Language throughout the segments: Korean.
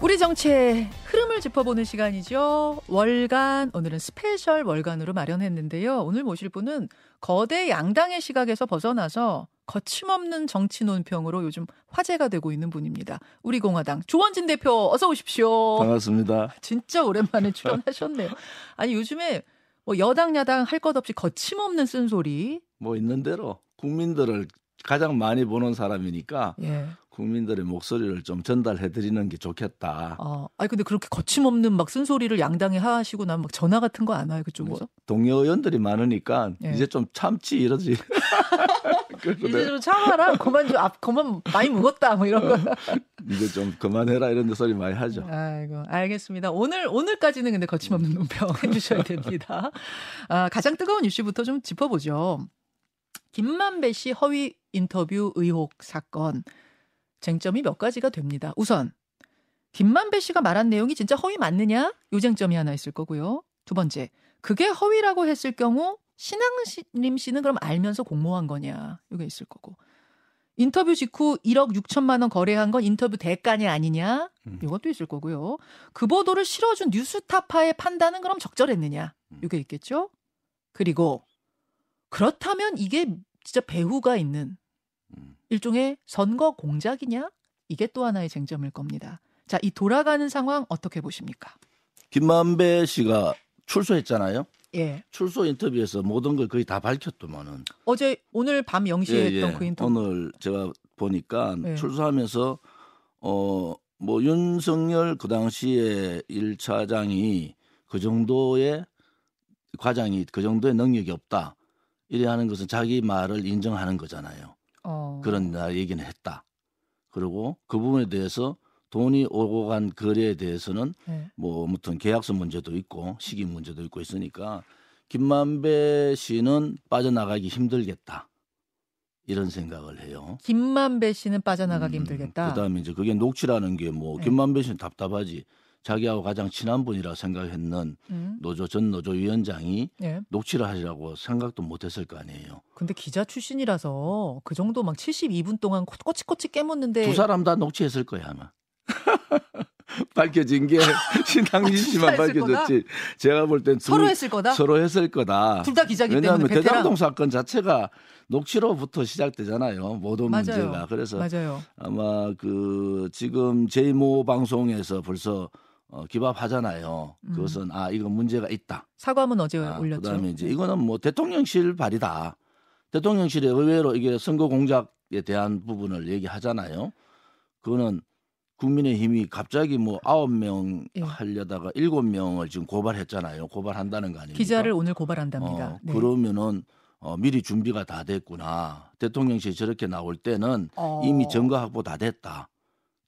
우리 정치의 흐름을 짚어보는 시간이죠. 월간, 오늘은 스페셜 월간으로 마련했는데요. 오늘 모실 분은 거대 양당의 시각에서 벗어나서 거침없는 정치 논평으로 요즘 화제가 되고 있는 분입니다. 우리 공화당 조원진 대표 어서 오십시오. 반갑습니다. 진짜 오랜만에 출연하셨네요. 아니 요즘에 뭐 여당 야당 할 것 없이 거침없는 쓴소리. 뭐 있는 대로 국민들을 가장 많이 보는 사람이니까 예. 국민들의 목소리를 좀 전달해 드리는 게 좋겠다. 어, 아니 근데 그렇게 거침없는 막 쓴소리를 양당에 하시고 나면 막 전화 같은 거 안 와요 그쪽에서? 뭐 동료 의원들이 많으니까 예. 이제 좀 참지 이러지. 이제 좀 참아라. 그만 좀 앞, 그만 많이 묵었다. 뭐 이런 거. 이제 좀 그만해라 이런 소리 많이 하죠. 아이고, 알겠습니다. 오늘, 오늘까지는 근데 거침없는 논평 해주셔야 됩니다. 아, 가장 뜨거운 이슈부터 좀 짚어보죠. 김만배 씨 허위 인터뷰 의혹 사건. 쟁점이 몇 가지가 됩니다. 우선, 김만배 씨가 말한 내용이 진짜 허위 맞느냐? 요 쟁점이 하나 있을 거고요. 두 번째, 그게 허위라고 했을 경우 신앙림 씨는 그럼 알면서 공모한 거냐? 이게 있을 거고. 인터뷰 직후 1억 6천만 원 거래한 건 인터뷰 대가냐 아니냐? 음. 이것도 있을 거고요. 그 보도를 실어준 뉴스타파의 판단은 그럼 적절했느냐? 음. 이게 있겠죠? 그리고 그렇다면 이게 진짜 배후가 있는 음. 일종의 선거 공작이냐? 이게 또 하나의 쟁점일 겁니다. 자, 이 돌아가는 상황 어떻게 보십니까? 김만배 씨가 출소했잖아요. 예. 출소 인터뷰에서 모든 걸 거의 다 밝혔더만은. 어제 오늘 밤 0시에 예, 했던 예. 그 인터뷰. 오늘 제가 보니까 네. 출소하면서 어 뭐 윤석열 그 당시에 1차장이 그 정도의 과장이 그 정도의 능력이 없다. 이래 하는 것은 자기 말을 인정하는 거잖아요. 어. 그런 나 얘기는 했다. 그리고 그 부분에 대해서 돈이 오고 간 거래에 대해서는 예. 뭐 아무튼 계약서 문제도 있고 시기 문제도 있고 있으니까 김만배 씨는 빠져나가기 힘들겠다 이런 생각을 해요. 김만배 씨는 빠져나가기 음, 힘들겠다. 그다음에 이제 그게 녹취라는 게뭐 네. 김만배 씨는 답답하지 자기하고 가장 친한 분이라 생각했는 음. 노조 전 노조 위원장이 예. 녹취를 하시라고 생각도 못했을 거 아니에요. 근데 기자 출신이라서 그 정도 막 72분 동안 꼬- 꼬치꼬치 깨묻는데 두 사람 다 녹취했을 거야 아마. 밝혀진 게 신당진 아, 씨만 밝혀졌지. 제가 볼 땐 서로 했을 거다. 서로 했을 거다. 둘 다 기자기 왜냐하면 때문에 베테랑. 대장동 사건 자체가 녹취로부터 시작되잖아요. 모든 맞아요. 문제가. 그래서 맞아요. 아마 그 지금 제이모 방송에서 벌써 어, 기밥하잖아요. 음. 그것은 아 이거 문제가 있다. 사과문 어제 아, 올렸죠. 그다음에 이제 이거는 뭐 대통령실 발이다. 대통령실에 의외로 이게 선거 공작에 대한 부분을 얘기하잖아요. 그거는 국민의힘이 갑자기 뭐 아홉 명 예. 하려다가 일곱 명을 지금 고발했잖아요. 고발한다는 거 아닙니까? 기자를 오늘 고발한답니다. 어, 네. 그러면은 어, 미리 준비가 다 됐구나. 대통령실 저렇게 나올 때는 어. 이미 증거 확보 다 됐다.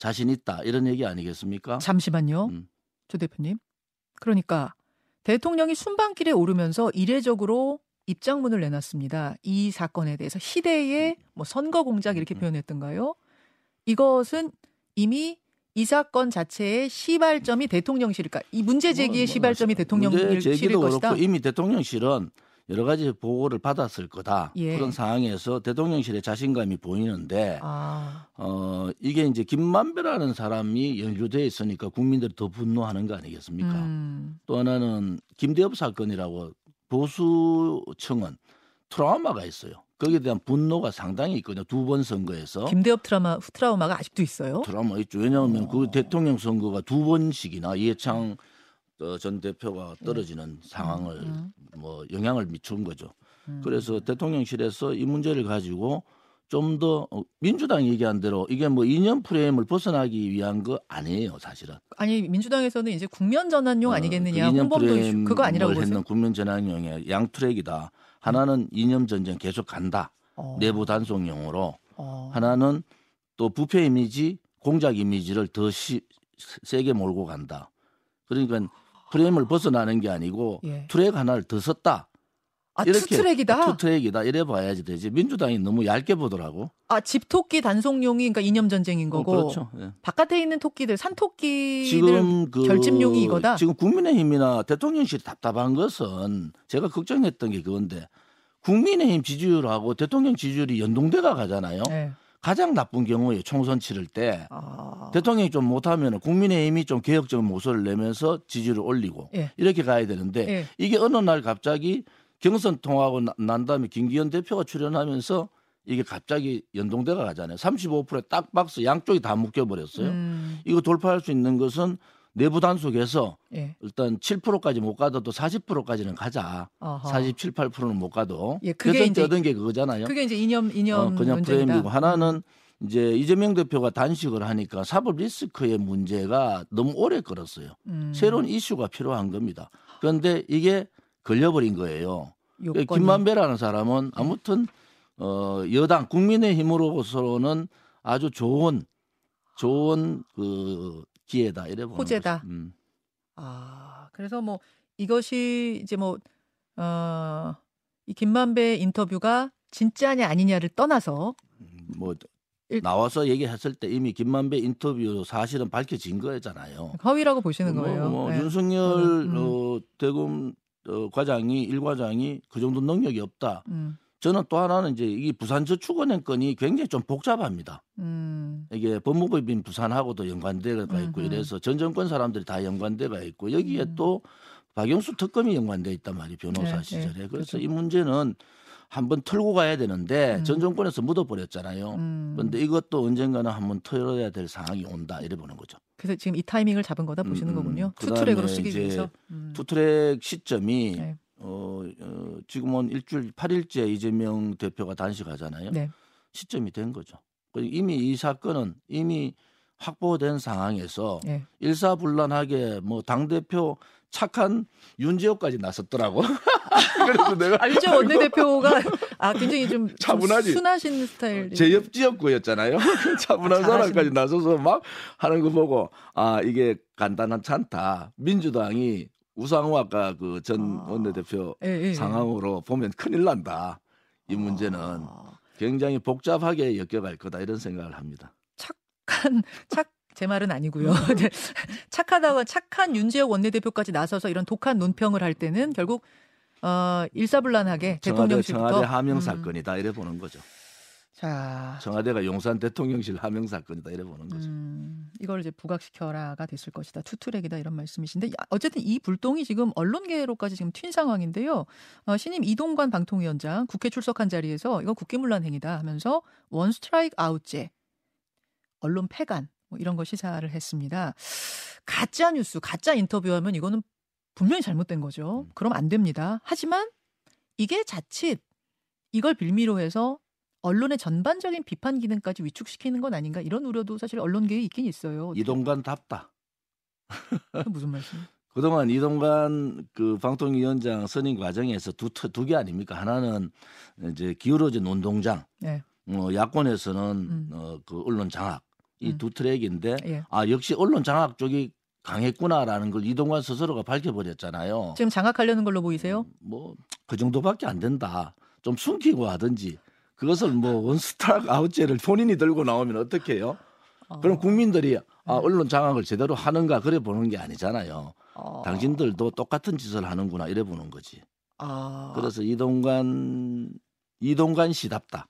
자신 있다. 이런 얘기 아니겠습니까? 잠시만요. 음. 조 대표님. 그러니까 대통령이 순방길에 오르면서 이례적으로 입장문을 내놨습니다. 이 사건에 대해서 희대의 뭐 선거 공작 이렇게 음. 표현했던가요? 이것은 이미 이 사건 자체의 시발점이 대통령실일까? 이 문제 제기의 뭐, 뭐, 시발점이 문제 대통령실일 것이다. 이미 대통령실은 여러 가지 보고를 받았을 거다. 예. 그런 상황에서 대통령실의 자신감이 보이는데 아, 어 이게 이제 김만배라는 사람이 연루돼 있으니까 국민들이 더 분노하는 거 아니겠습니까? 음, 또 하나는 김대엽 사건이라고 보수층은 트라우마가 있어요. 거기에 대한 분노가 상당히 있거든요. 두 번 선거에서 김대엽 트라마 트라우마가 아직도 있어요. 트라우마 있죠. 왜냐하면 어. 그 대통령 선거가 두 번씩이나 이해창 어, 전 대표가 떨어지는 상황을 음. 뭐 영향을 미친 거죠. 음. 그래서 대통령실에서 이 문제를 가지고 좀더 어, 민주당 얘기한 대로 이게 뭐 이념 프레임을 벗어나기 위한 거 아니에요, 사실은. 아니 민주당에서는 이제 국면 전환용 어, 아니겠느냐 그 이념 홍범도 이슈 그거 아니라고 보세요. 국민 전환용의 양 트랙이다. 하나는 이념 전쟁 계속 간다. 어. 내부 단속용으로. 어. 하나는 또 부패 이미지, 공작 이미지를 더 시, 세게 몰고 간다. 그러니까 프레임을 벗어나는 게 아니고 예. 트랙 하나를 더 썼다. 아, 이렇게 투트랙이다. 투트랙이다. 이래 봐야지 되지. 민주당이 너무 얇게 보더라고. 아, 집토끼 단속용이 그러니까 이념 전쟁인 거고 어, 그렇죠. 예. 바깥에 있는 토끼들 산토끼들 지금 그 결집용이 이거다? 지금 국민의힘이나 대통령실이 답답한 것은 제가 걱정했던 게 그건데 국민의힘 지지율하고 대통령 지지율이 연동돼가 가잖아요. 네. 가장 나쁜 경우에 총선 치를 때 아. 대통령이 좀 못하면 국민의힘이 좀 개혁적인 모습을 내면서 지지를 올리고 예. 이렇게 가야 되는데 예. 이게 어느 날 갑자기 경선 통하고 나- 난 다음에 김기현 대표가 출연하면서 이게 갑자기 연동돼가 가잖아요. 35%에 딱 박스 양쪽이 다 묶여버렸어요. 음, 이거 돌파할 수 있는 것은 내부 단속에서 예. 일단 7%까지 못 가도 40%까지는 가자. 어허. 47, 8%는 못 가도. 예, 그게 이제- 얻은 게 그거잖아요. 그게 이제 이념 이념 어, 그냥 논쟁이다. 프레임이고 하나는 이제 이재명 대표가 단식을 하니까 사법 리스크의 문제가 너무 오래 끌었어요. 음, 새로운 이슈가 필요한 겁니다. 그런데 이게 걸려버린 거예요. 요건이. 김만배라는 사람은 아무튼 어, 여당 국민의힘으로서는 아주 좋은 좋은 그 기회다 이래 보는 호재다. 음. 아, 그래서 뭐 이것이 이제 뭐 어, 이 김만배 인터뷰가 진짜냐 아니냐를 떠나서 뭐 일- 나와서 얘기했을 때 이미 김만배 인터뷰 사실은 밝혀진 거잖아요. 허위라고 보시는 뭐, 거예요. 뭐 네. 윤석열 음. 어, 대검 어, 과장이 일 과장이 그 정도 능력이 없다. 음, 저는 또 하나는 이제 이 부산저축은행 건이 굉장히 좀 복잡합니다. 음, 이게 법무법인 부산하고도 연관돼가 있고 음흠. 이래서 전 정권 사람들이 다 연관돼가 있고 여기에 음. 또 박영수 특검이 연관돼 있단 말이에요 변호사 네, 시절에 네, 그래서 그렇죠. 이 문제는 한번 털고 가야 되는데 음. 전 정권에서 묻어버렸잖아요. 음. 그런데 이것도 언젠가는 한번 털어야 될 상황이 온다 이래 보는 거죠. 그래서 지금 이 타이밍을 잡은 거다 보시는 음, 음. 거군요. 투트랙으로 쓰기 위해서. 음. 투트랙 시점이 네. 어, 어, 지금은 일주일 8일째 이재명 대표가 단식하잖아요. 네. 시점이 된 거죠. 그 이미 이 사건은 이미 확보된 상황에서 네. 일사불란하게 뭐 당 대표 착한 윤지호까지 나섰더라고. 그래서 내가 아, 윤재 원내대표가 아 굉장히 좀, 좀 차분하지. 순하신 스타일. 제옆 지역구였잖아요. 차분한 아, 사람까지 나서서 막 하는 거 보고 아 이게 간단하지 않다. 민주당이 우상호 아까 그전 아. 원내대표 예, 예. 상황으로 보면 큰일 난다. 이 문제는 아, 굉장히 복잡하게 엮여갈 거다 이런 생각을 합니다. 착한 착. 제 말은 아니고요. 네. 착하다고 착한 윤지혁 원내대표까지 나서서 이런 독한 논평을 할 때는 결국 어, 일사불란하게 대통령실부터 청와대 하명 음, 사건이다 이래 보는 거죠. 자, 청와대가 용산 대통령실 하명 사건이다 이래 보는 거죠. 음, 이걸 이제 부각시켜라가 됐을 것이다. 투트랙이다 이런 말씀이신데 야, 어쨌든 이 불똥이 지금 언론계로까지 지금 튄 상황인데요. 어, 신임 이동관 방통위원장 국회 출석한 자리에서 이건 국기문란 행위다 하면서 원 스트라이크 아웃제 언론 폐간 뭐 이런 거 시사를 했습니다. 가짜 뉴스, 가짜 인터뷰하면 이거는 분명히 잘못된 거죠. 그럼 안 됩니다. 하지만 이게 자칫 이걸 빌미로 해서 언론의 전반적인 비판 기능까지 위축시키는 건 아닌가 이런 우려도 사실 언론계에 있긴 있어요. 이동관 답다. 무슨 말씀? 그동안 이동관 그 방통위원장 선임 과정에서 두두 개 아닙니까? 하나는 이제 기울어진 운동장, 네. 뭐 야권에서는 음. 어, 그 언론 장악 이 음. 두 트랙인데 예. 아 역시 언론 장악 쪽이 강했구나라는 걸 이동관 스스로가 밝혀버렸잖아요. 지금 장악하려는 걸로 보이세요? 뭐그 정도밖에 안 된다. 좀 숨기고 하든지 그것을 뭐 원스타락 아웃제를 본인이 들고 나오면 어떻게 해요? 그럼 어, 국민들이 아, 네. 언론 장악을 제대로 하는가 그래 보는 게 아니잖아요. 어, 당신들도 똑같은 짓을 하는구나 이래 보는 거지. 아, 그래서 이동관 이동관 씨답다.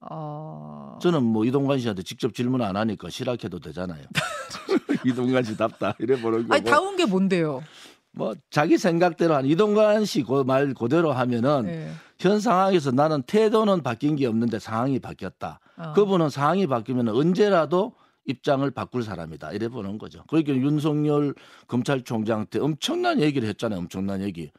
어, 저는 뭐 이동관 씨한테 직접 질문 안 하니까 실학해도 되잖아요. 이동관 씨답다 이래 보는 거고. 아니 다운 게 뭔데요? 뭐 자기 생각대로 한 이동관 씨 말 그대로 하면은 예. 현 상황에서 나는 태도는 바뀐 게 없는데 상황이 바뀌었다. 어. 그분은 상황이 바뀌면 언제라도 입장을 바꿀 사람이다. 이래 보는 거죠. 그러니까 윤석열 검찰총장 때 엄청난 얘기를 했잖아요. 엄청난 얘기.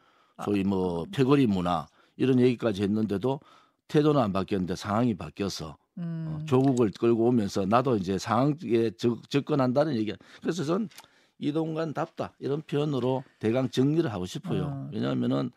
소위 뭐 패거리 문화 이런 얘기까지 했는데도 태도는 안 바뀌었는데 상황이 바뀌어서 어, 음. 조국을 끌고 오면서 나도 이제 상황에 적, 접근한다는 얘기. 그래서 전 이동관답다 이런 표현으로 대강 정리를 하고 싶어요. 어. 왜냐하면은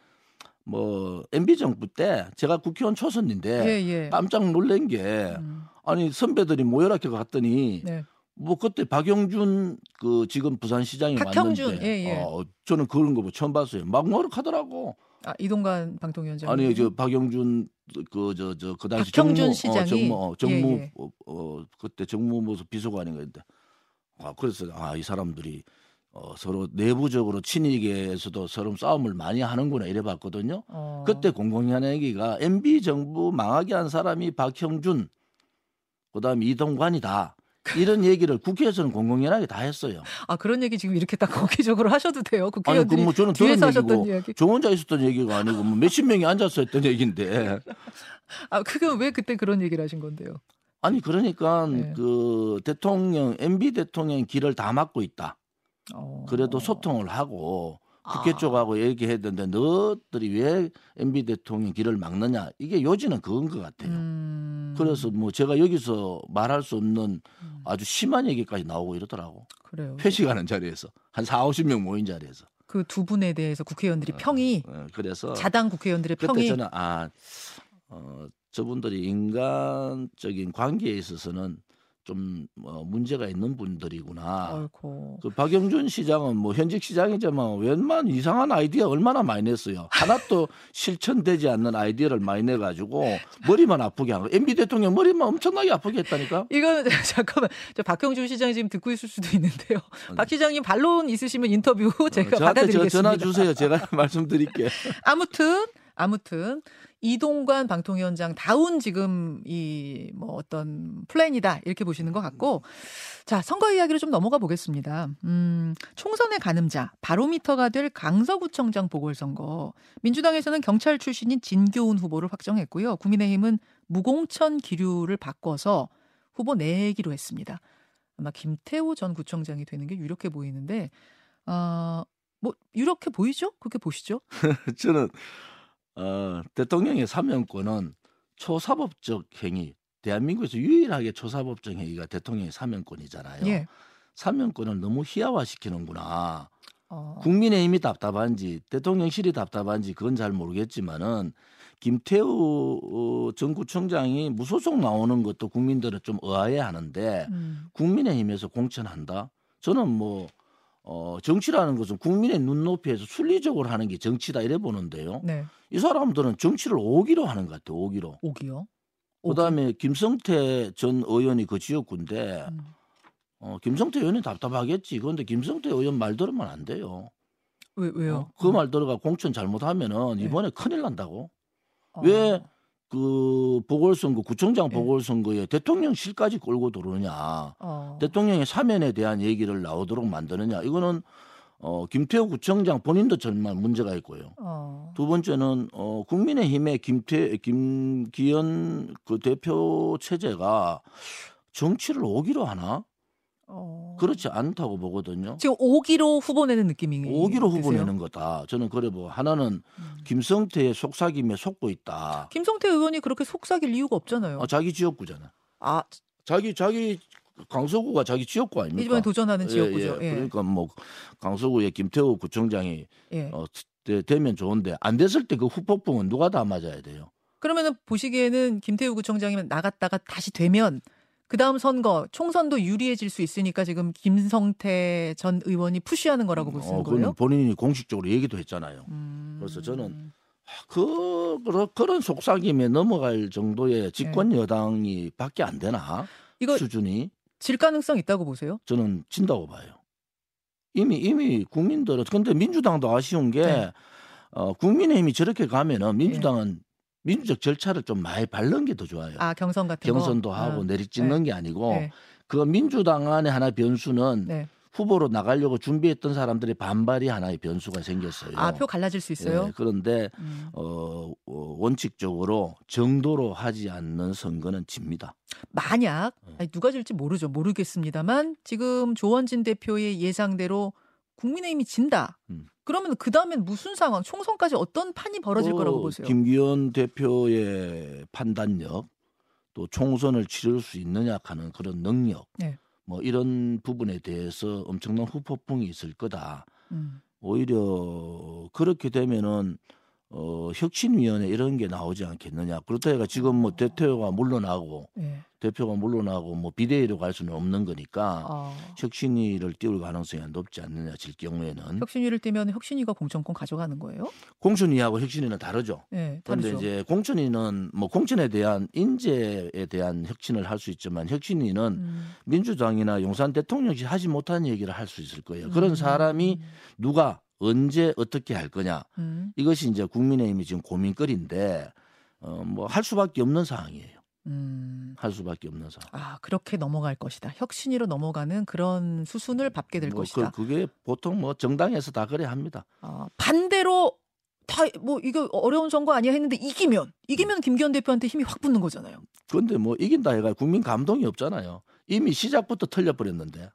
뭐 MB 정부 때 제가 국회의원 초선인데 예, 예. 깜짝 놀란 게 음, 아니 선배들이 모여라 켜 갔더니 네. 뭐 그때 박영준 그 지금 부산시장이 박형준, 왔는데 예, 예. 어, 저는 그런 거 뭐 처음 봤어요. 막 뭐라 하더라고. 아, 이동관 방통위원장. 아니 저 박영준 그 저 저 그 당시 정무 시장이? 어, 정무 어, 정무. 어, 어, 그때 정무부서 비서관인가인데 아 그래서 아 이 사람들이 어, 서로 내부적으로 친이계에서도 서로 싸움을 많이 하는구나 이래 봤거든요. 어. 그때 공공연한 얘기가 MB 정부 망하게 한 사람이 박형준 그다음에 이동관이다. 이런 얘기를 국회에서는 공공연하게 다 했어요. 아 그런 얘기 지금 이렇게 딱 공개적으로 하셔도 돼요. 아니 국회의원들이 그뭐 저는 뒤에서 하셨던 이야기. 저 혼자 있었던 얘기가 아니고 뭐 몇십 명이 앉아서 했던 얘기인데 아 그게 왜 그때 그런 얘기를 하신 건데요? 아니 그러니까 네. 그 대통령 MB 대통령 길을 다 막고 있다. 어. 그래도 소통을 하고 국회 아. 쪽하고 얘기했는데 너들이 왜 MB 대통령 길을 막느냐 이게 요지는 그건 것 같아요. 음. 그래서 뭐 제가 여기서 말할 수 없는 음, 아주 심한 얘기까지 나오고 이러더라고. 그래요. 회식하는 자리에서 한 4, 50명 모인 자리에서. 그 두 분에 대해서 국회의원들이 평이 어, 그래서 자당 국회의원들의 그때 평이 저는 아 어, 저분들이 인간적인 관계에 있어서는 좀 어, 문제가 있는 분들이구나. 어이고. 그 박영준 시장은 뭐 현직 시장이지만 웬만 이상한 아이디어 얼마나 많이 냈어요. 하나도 실천되지 않는 아이디어를 많이 내 가지고 머리만 아프게 한 거. MB 대통령 머리만 엄청나게 아프게 했다니까. 이거 잠깐만 저 박형준 시장이 지금 듣고 있을 수도 있는데요. 네. 박 시장님 반론 있으시면 인터뷰 제가 어, 저한테 저 받아드리겠습니다. 전화 주세요. 제가 말씀드릴게. 아무튼 아무튼 이동관 방통위원장 다운 지금 이 뭐 어떤 플랜이다 이렇게 보시는 것 같고 자 선거 이야기로 좀 넘어가 보겠습니다. 음, 총선의 가늠자 바로미터가 될 강서구청장 보궐선거 민주당에서는 경찰 출신인 진교훈 후보를 확정했고요. 국민의힘은 무공천 기류를 바꿔서 후보 내기로 했습니다. 아마 김태호 전 구청장이 되는 게 유력해 보이는데 어, 뭐 유력해 보이죠? 그렇게 보시죠? 저는 어, 대통령의 사면권은 초사법적 행위. 대한민국에서 유일하게 초사법적 행위가 대통령의 사면권이잖아요. 예. 사면권을 너무 희화화시키는구나. 어, 국민의힘이 답답한지 대통령실이 답답한지 그건 잘 모르겠지만은 김태우 어, 전 구청장이 무소속 나오는 것도 국민들은 좀 의아해하는데 음, 국민의힘에서 공천한다. 저는 뭐 어, 정치라는 것은 국민의 눈높이에서 순리적으로 하는 게 정치다 이래 보는데요. 네. 이 사람들은 정치를 오기로 하는 것 같아요. 오기로. 오기요. 그다음에 김성태 전 의원이 그 지역구인데 음. 어, 김성태 의원이 답답하겠지. 그런데 김성태 의원 말 들으면 안 돼요. 왜 왜요? 그말 들어가 공천 잘못하면은 네. 이번에 큰일 난다고. 어. 왜 그 보궐선거 구청장 네. 보궐선거에 대통령실까지 끌고 들어오느냐. 어. 대통령의 사면에 대한 얘기를 나오도록 만드느냐. 이거는 어, 김태호 구청장 본인도 정말 문제가 있고요. 어. 두 번째는 어, 국민의힘의 김태 김기현 그 대표 체제가 정치를 오기로 하나? 어. 그렇지 않다고 보거든요. 지금 오기로 후보 내는 느낌이 오기로 후보 드세요? 내는 거다. 저는 그래 뭐 하나는 음. 김성태의 속삭임에 속고 있다. 김성태 의원이 그렇게 속삭일 이유가 없잖아요. 어, 자기 지역구잖아. 아 자기 자기 강서구가 자기 지역구 아닙니까? 이번에 도전하는 지역구죠. 예, 예. 예. 그러니까 뭐 강서구의 김태호 구청장이 예. 어, 되, 되면 좋은데 안 됐을 때 그 후폭풍은 누가 다 맞아야 돼요. 그러면은 보시기에는 김태우 구청장이면 나갔다가 다시 되면 그 다음 선거 총선도 유리해질 수 있으니까 지금 김성태 전 의원이 푸시하는 거라고 보시는 어, 거예요? 본인이 공식적으로 얘기도 했잖아요. 음. 그래서 저는 그 그런- 그런 속삭임에 넘어갈 정도의 집권 여당이 밖에 안 되나 이거 수준이 질 가능성 있다고 보세요? 저는 진다고 봐요. 이미 이미 국민들은 근데 민주당도 아쉬운 게 네. 어, 국민의힘이 저렇게 가면은 민주당은 민주적 절차를 좀 많이 밟는 게 더 좋아요. 아 경선 같은 경선도 거? 하고 아, 내리찍는 게 아니고 네. 그 민주당 안에 하나 변수는 네. 후보로 나가려고 준비했던 사람들의 반발이 하나의 변수가 생겼어요. 아 표 갈라질 수 있어요? 예, 그런데 음. 어, 어, 원칙적으로 정도로 하지 않는 선거는 집니다. 만약 어. 아니, 누가 질지 모르죠 모르겠습니다만 지금 조원진 대표의 예상대로 국민의힘이 진다. 음. 그러면 그 다음엔 무슨 상황? 총선까지 어떤 판이 벌어질 어, 거라고 보세요? 김기현 대표의 판단력, 또 총선을 치를 수 있느냐 하는 그런 능력, 네. 뭐 이런 부분에 대해서 엄청난 후폭풍이 있을 거다. 음. 오히려 그렇게 되면은 어, 혁신위원회 이런 게 나오지 않겠느냐. 그렇다 해가 지금 뭐 대표가 물러나고 네. 대표가 물러나고 뭐 비대위로 갈 수는 없는 거니까 어. 혁신위를 띄울 가능성이 높지 않느냐 질 경우에는 혁신위를 띄면 혁신위가 공천권 가져가는 거예요? 공천위하고 혁신위는 다르죠. 네, 그런데 다르죠. 이제 공천위는 뭐 공천에 대한 인재에 대한 혁신을 할 수 있지만 혁신위는 음. 민주당이나 용산 대통령실 하지 못한 얘기를 할 수 있을 거예요. 그런 음. 사람이 누가 언제 어떻게 할 거냐 음. 이것이 이제 국민의힘이 지금 고민거리인데 어, 뭐 할 수밖에 없는 상황이에요. 음. 할 수밖에 없는 상황. 아, 그렇게 넘어갈 것이다. 혁신위로 넘어가는 그런 수순을 밟게 될 뭐 것이다. 그, 그게 보통 뭐 정당에서 다 그래 합니다. 어, 반대로 다 뭐 이거 어려운 선거 아니야 했는데 이기면 이기면 김기현 대표한테 힘이 확 붙는 거잖아요. 그런데 뭐 이긴다 해가 국민 감동이 없잖아요. 이미 시작부터 틀려버렸는데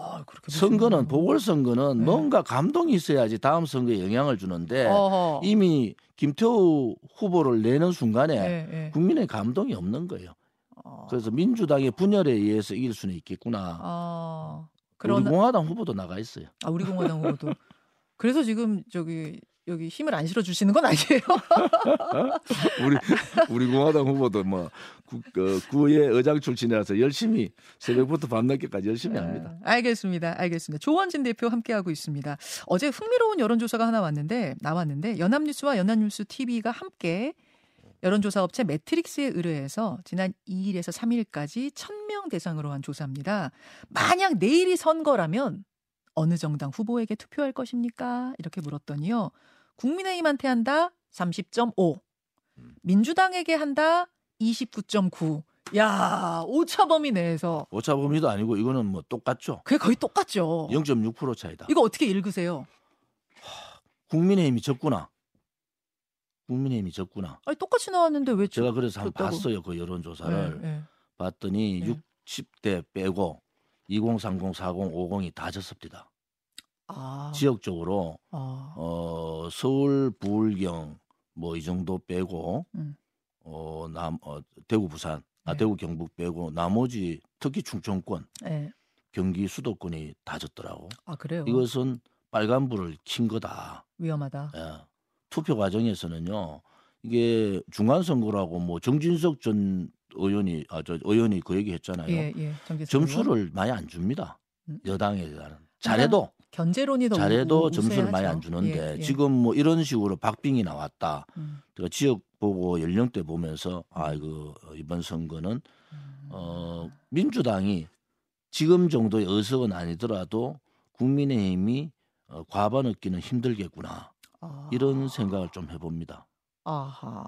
아, 그렇게 선거는. 보궐선거는 네. 뭔가 감동이 있어야지 다음 선거에 영향을 주는데 어허. 이미 김태우 후보를 내는 순간에 예, 예. 국민의 감동이 없는 거예요. 어. 그래서 민주당의 분열에 의해서 이길 수는 있겠구나. 아, 우리 그런 공화당 후보도 나가 있어요. 아 우리 공화당 후보도 그래서 지금 저기 여기 힘을 안 실어 주시는 건 아니에요. 우리 우리 공화당 후보도 뭐 구, 그, 구의 의장 출신이라서 열심히 새벽부터 밤늦게까지 열심히 합니다. 아, 알겠습니다. 알겠습니다. 조원진 대표 함께 하고 있습니다. 어제 흥미로운 여론조사가 하나 왔는데 나왔는데 연합뉴스와 연합뉴스 TV가 함께 여론조사 업체 매트릭스에 의뢰해서 지난 2일에서 3일까지 1000명 대상으로 한 조사입니다. 만약 내일이 선거라면 어느 정당 후보에게 투표할 것입니까? 이렇게 물었더니요. 국민의힘한테 한다 30.5. 민주당에게 한다 29.9. 야, 오차 범위 내에서 오차 범위도 아니고 이거는 뭐 똑같죠. 그게 거의 똑같죠. 0.6% 차이다. 이거 어떻게 읽으세요? 국민의힘이 적구나. 국민의힘이 적구나. 아니 똑같이 나왔는데 왜 제가 그래서 한번? 봤어요. 그 여론조사를. 네, 네. 봤더니 네. 60대 빼고 20, 30, 40, 50이 다 졌습니다. 아, 지역적으로 아, 어, 서울, 부울경 뭐 이 정도 빼고 음. 어, 남 어, 대구, 부산, 아 네. 대구, 경북 빼고 나머지 특히 충청권, 네. 경기 수도권이 다 졌더라고. 아 그래요. 이것은 빨간불을 킨 거다. 위험하다. 예. 투표 과정에서는요. 이게 중간 선거라고 뭐 정진석 전 의원이 아 저 의원이 그 얘기 했잖아요. 예, 예. 점수를 많이 안 줍니다. 음. 여당에 대한 잘해도 견제론이 더 잘해도 우- 점수를 우세하죠. 많이 안 주는데 예, 예. 지금 뭐 이런 식으로 박빙이 나왔다. 음, 제가 지역 보고 연령대 보면서 아 이거 이번 선거는 음. 어 민주당이 지금 정도의 의석은 아니더라도 국민의힘이 어, 과반 얻기는 힘들겠구나 아. 이런 생각을 좀 해봅니다. 아하.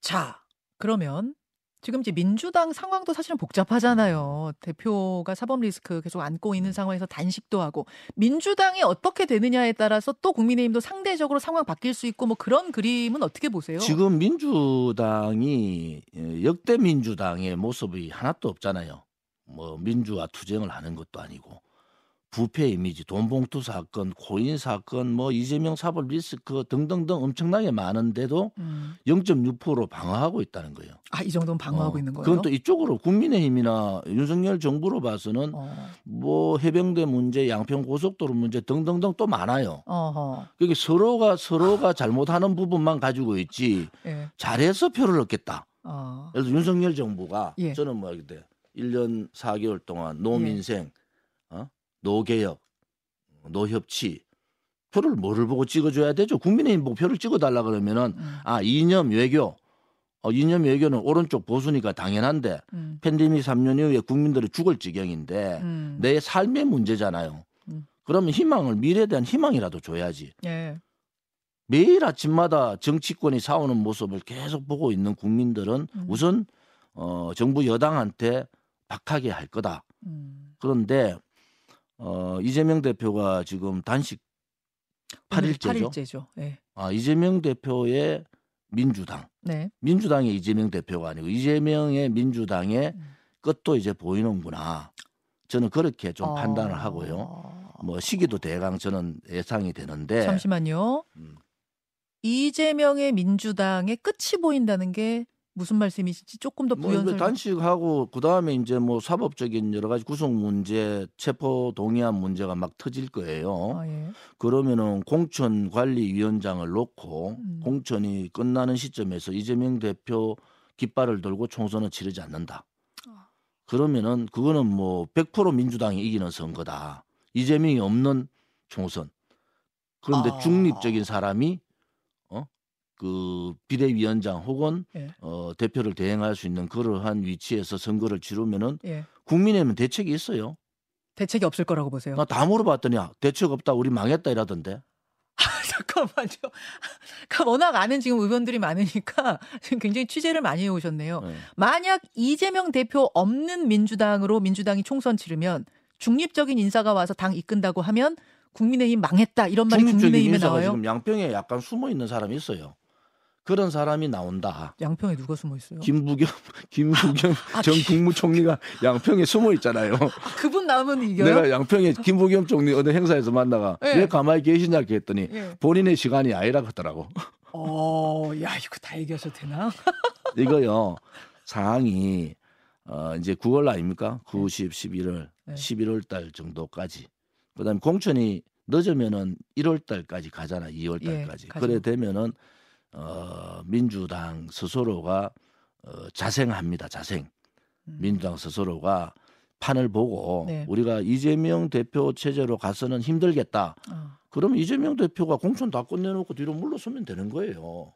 자, 그러면 지금 이제 민주당 상황도 사실은 복잡하잖아요. 대표가 사법 리스크 계속 안고 있는 상황에서 단식도 하고 민주당이 어떻게 되느냐에 따라서 또 국민의힘도 상대적으로 상황 바뀔 수 있고 뭐 그런 그림은 어떻게 보세요? 지금 민주당이 예, 역대 민주당의 모습이 하나도 없잖아요. 뭐 민주화 투쟁을 하는 것도 아니고 부패 이미지, 돈봉투 사건, 코인 사건, 뭐 이재명 사법 리스크 등등등 엄청나게 많은데도 음. 0.6%로 방어하고 있다는 거예요. 아, 이 정도는 방어하고 어, 있는 거예요? 그건 또 이쪽으로 국민의힘이나 윤석열 정부로 봐서는 어. 뭐 해병대 문제, 양평 고속도로 문제 등등등 또 많아요. 어허. 그게 서로가 서로가 잘못하는 부분만 가지고 있지 예. 잘해서 표를 얻겠다. 어. 그래서 윤석열 정부가 예. 저는 뭐 그때 1년 4개월 동안 노민생, 어? 노개혁, 노협치 표를 뭐를 보고 찍어줘야 되죠? 국민의힘 보고 표를 찍어달라 그러면은 음. 아 이념 외교, 어, 이념 외교는 오른쪽 보수니까 당연한데 음. 팬데믹 3년 이후에 국민들이 죽을 지경인데 음. 내 삶의 문제잖아요. 음. 그러면 희망을 미래에 대한 희망이라도 줘야지. 예. 매일 아침마다 정치권이 싸우는 모습을 계속 보고 있는 국민들은 음. 우선 어, 정부 여당한테 박하게 할 거다. 음. 그런데 어, 이재명 대표가 지금 단식 8일째죠. 8일째죠. 예. 아, 이재명 대표의 민주당, 네. 민주당의 이재명 대표가 아니고 이재명의 민주당의 음. 끝도 이제 보이는구나. 저는 그렇게 좀 어. 판단을 하고요. 뭐 시기도 대강 저는 예상이 되는데 잠시만요. 음. 이재명의 민주당의 끝이 보인다는 게 무슨 말씀이신지 조금 더뭐 부연설. 이거 단식하고 그 다음에 이제 뭐 사법적인 여러 가지 구속 문제, 체포 동의안 문제가 막 터질 거예요. 아, 예. 그러면은 공천 관리위원장을 놓고 음. 공천이 끝나는 시점에서 이재명 대표 깃발을 들고 총선을 치르지 않는다. 아. 그러면은 그거는 뭐 100% 민주당이 이기는 선거다. 이재명이 없는 총선. 그런데 아. 중립적인 사람이 어? 그 비대위원장 혹은 예. 어, 대표를 대행할 수 있는 그러한 위치에서 선거를 치르면은 예. 국민의힘은 대책이 있어요. 대책이 없을 거라고 보세요. 나 다 물어봤더니 아, 대책 없다 우리 망했다 이라던데. 잠깐만요. 그러니까 워낙 아는 지금 의원들이 많으니까 지금 굉장히 취재를 많이 해오셨네요. 네. 만약 이재명 대표 없는 민주당으로 민주당이 총선 치르면 중립적인 인사가 와서 당 이끈다고 하면 국민의힘 망했다 이런 말이 국민의힘에 나와요. 지금 양평에 약간 숨어 있는 사람이 있어요. 그런 사람이 나온다. 양평에 누가 숨어 있어요? 김부겸, 김부겸 아, 전 국무총리가 양평에 숨어 있잖아요. 아, 그분 나오면 이겨요? 내가 양평에 김부겸 총리 어느 행사에서 만나가 네. 왜 가만히 계시냐 했더니 네. 본인의 시간이 아니라 하더라고. 어, 야 이거 다 얘기하셔도 되나? 이거요 상황이 어, 이제 9월 아닙니까? 9, 10, 11월, 네. 11월 달 정도까지. 그다음에 공천이 늦으면은 1월 달까지 가잖아. 2월 예, 달까지. 예, 그래 되면은 어, 민주당 스스로가 어, 자생합니다. 자생. 음. 민주당 스스로가 판을 보고 네. 우리가 이재명 대표 체제로 가서는 힘들겠다. 어. 그러면 이재명 대표가 공천 다 끝내놓고 뒤로 물러서면 되는 거예요.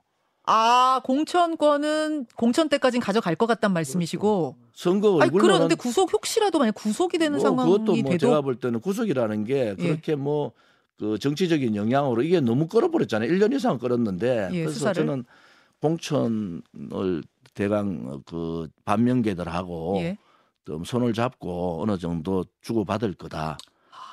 아 공천권은 공천 때까지는 가져갈 것 같단 말씀이시고 그렇죠. 선거 아니 그런데 구속 혹시라도 만약 구속이 되는 뭐 상황이 그것도 뭐 제가 볼 때는 구속이라는 게 예. 그렇게 예. 뭐뭐 그 정치적인 영향으로 이게 너무 끌어버렸잖아요 1년 이상 끌었는데 예, 그래서 수사를. 저는 공천을 대강 그 반면계들하고 예. 좀 손을 잡고 어느 정도 주고 받을 거다.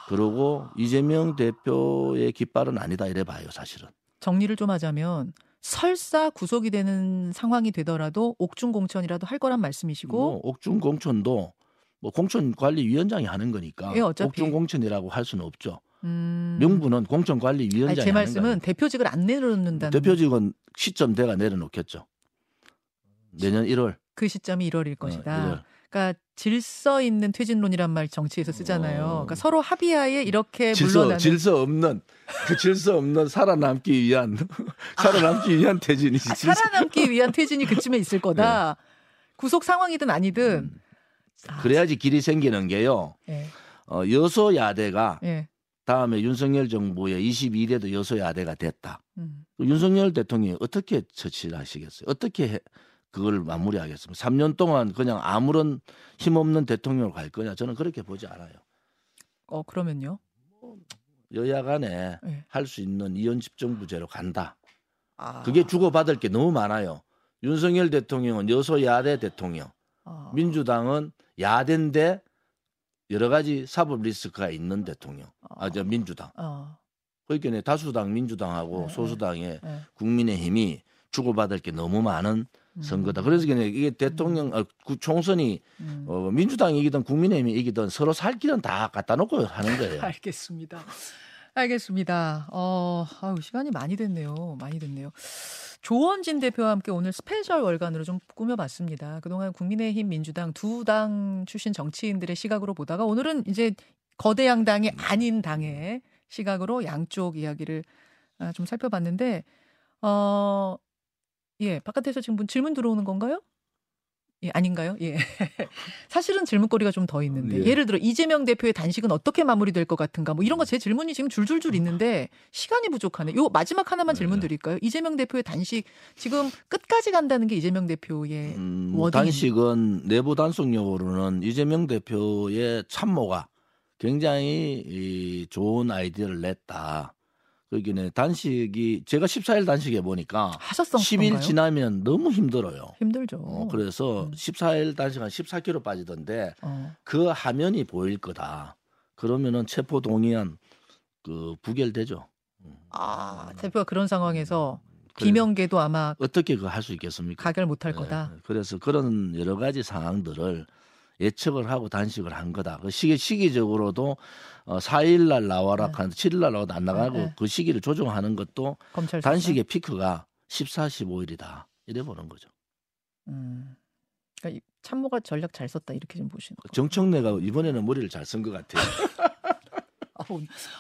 그러고 이재명 대표의 깃발은 아니다 이래 봐요 사실은. 정리를 좀 하자면 설사 구속이 되는 상황이 되더라도 옥중 공천이라도 할 거란 말씀이시고 뭐 옥중 공천도 뭐 공천 관리 위원장이 하는 거니까 예, 옥중 공천이라고 할 수는 없죠. 음... 명분은 공천관리위원장이 제 말씀은 대표직을 안 내려놓는다는 대표직은 시점 대가 내려놓겠죠. 내년 1월 그 시점이 1월일 것이다. 네, 1월. 그러니까 질서 있는 퇴진론이란 말 정치에서 쓰잖아요. 어. 그러니까 서로 합의하에 이렇게 질서, 물러나는 질서 없는 그 질서 없는 살아남기 위한 살아남기 위한 퇴진이지. 아, 살아남기 위한 퇴진이 그쯤에 있을 거다. 네. 구속 상황이든 아니든 음. 아, 그래야지 길이 생기는 게요. 네. 어, 여소야대가 네. 다음에 윤석열 정부의 22대도 여소야대가 됐다. 음. 윤석열 대통령이 어떻게 처치를 하시겠어요? 어떻게 해, 그걸 마무리하겠습니까? 3년 동안 그냥 아무런 힘없는 대통령으로 갈 거냐? 저는 그렇게 보지 않아요. 어 그러면요? 여야 간에 네. 할수 있는 이원 집정부제로 간다. 아. 그게 주고받을 게 너무 많아요. 윤석열 대통령은 여소야대 대통령, 아. 민주당은 야대인데 여러 가지 사법 리스크가 있는 대통령, 아, 저 민주당. 아. 그러니까 다수당 민주당하고 네, 소수당의 네. 국민의힘이 주고받을 게 너무 많은 선거다. 음. 그래서 이게 대통령 어, 총선이 음. 어, 민주당이 이기든 국민의힘이 이기든 서로 살 길은 다 갖다 놓고 하는 거예요. 알겠습니다. 알겠습니다. 어, 아유, 시간이 많이 됐네요. 많이 됐네요. 조원진 대표와 함께 오늘 스페셜 월간으로 좀 꾸며봤습니다. 그동안 국민의힘, 민주당 두 당 출신 정치인들의 시각으로 보다가 오늘은 이제 거대 양당이 아닌 당의 시각으로 양쪽 이야기를 아, 좀 살펴봤는데, 어, 예, 바깥에서 지금 질문 들어오는 건가요? 예, 아닌가요? 예. 사실은 질문거리가 좀 더 있는데 예. 를 들어 이재명 대표의 단식은 어떻게 마무리될 것 같은가 뭐 이런 거 제 질문이 지금 줄줄줄 있는데 시간이 부족하네. 요 마지막 하나만 질문 네. 드릴까요? 이재명 대표의 단식 지금 끝까지 간다는 게 이재명 대표의 음, 워딩 단식은 내부 단속용으로는 이재명 대표의 참모가 굉장히 이 좋은 아이디어를 냈다. 그러기에 단식이 제가 14일 단식해 보니까 하셨던 10일 건가요? 지나면 너무 힘들어요. 힘들죠. 어, 그래서 음. 14일 단식 한 14kg 빠지던데 어. 그 화면이 보일 거다. 그러면은 체포 동의안 그 부결되죠. 음. 아 대표가 그런 상황에서 비명계도 아마 어떻게 그 할 수 있겠습니까? 가결 못할 네. 거다. 그래서 그런 여러 가지 상황들을 예측을 하고 단식을 한 거다. 그 시기 시기적으로도 어 4일 날 나와라 네. 하는데 7일 날 나와도 안 나가고 네. 그 시기를 조정하는 것도 단식의 피크가 14, 15일이다. 이래 보는 거죠. 음. 그러니까 참모가 전략 잘 썼다 이렇게 좀 보시는 거예요. 정청래가 이번에는 머리를 잘 쓴 것 같아요.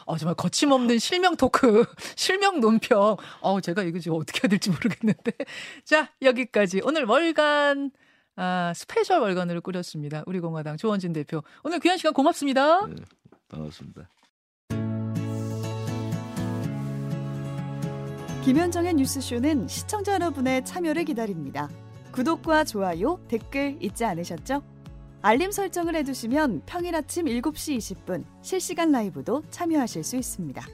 어, 정말 거침없는 실명 토크, 실명 논평. 어, 제가 이거 지금 어떻게 해야 될지 모르겠는데. 자, 여기까지. 오늘 월간 아, 스페셜 월간으로 꾸렸습니다. 우리 공화당 조원진 대표. 오늘 귀한 시간 고맙습니다. 네, 반갑습니다. 김현정의 뉴스쇼는 시청자 여러분의 참여를 기다립니다. 구독과 좋아요, 댓글 잊지 않으셨죠? 알림 설정을 해두시면 평일 아침 7시 20분 실시간 라이브도 참여하실 수 있습니다.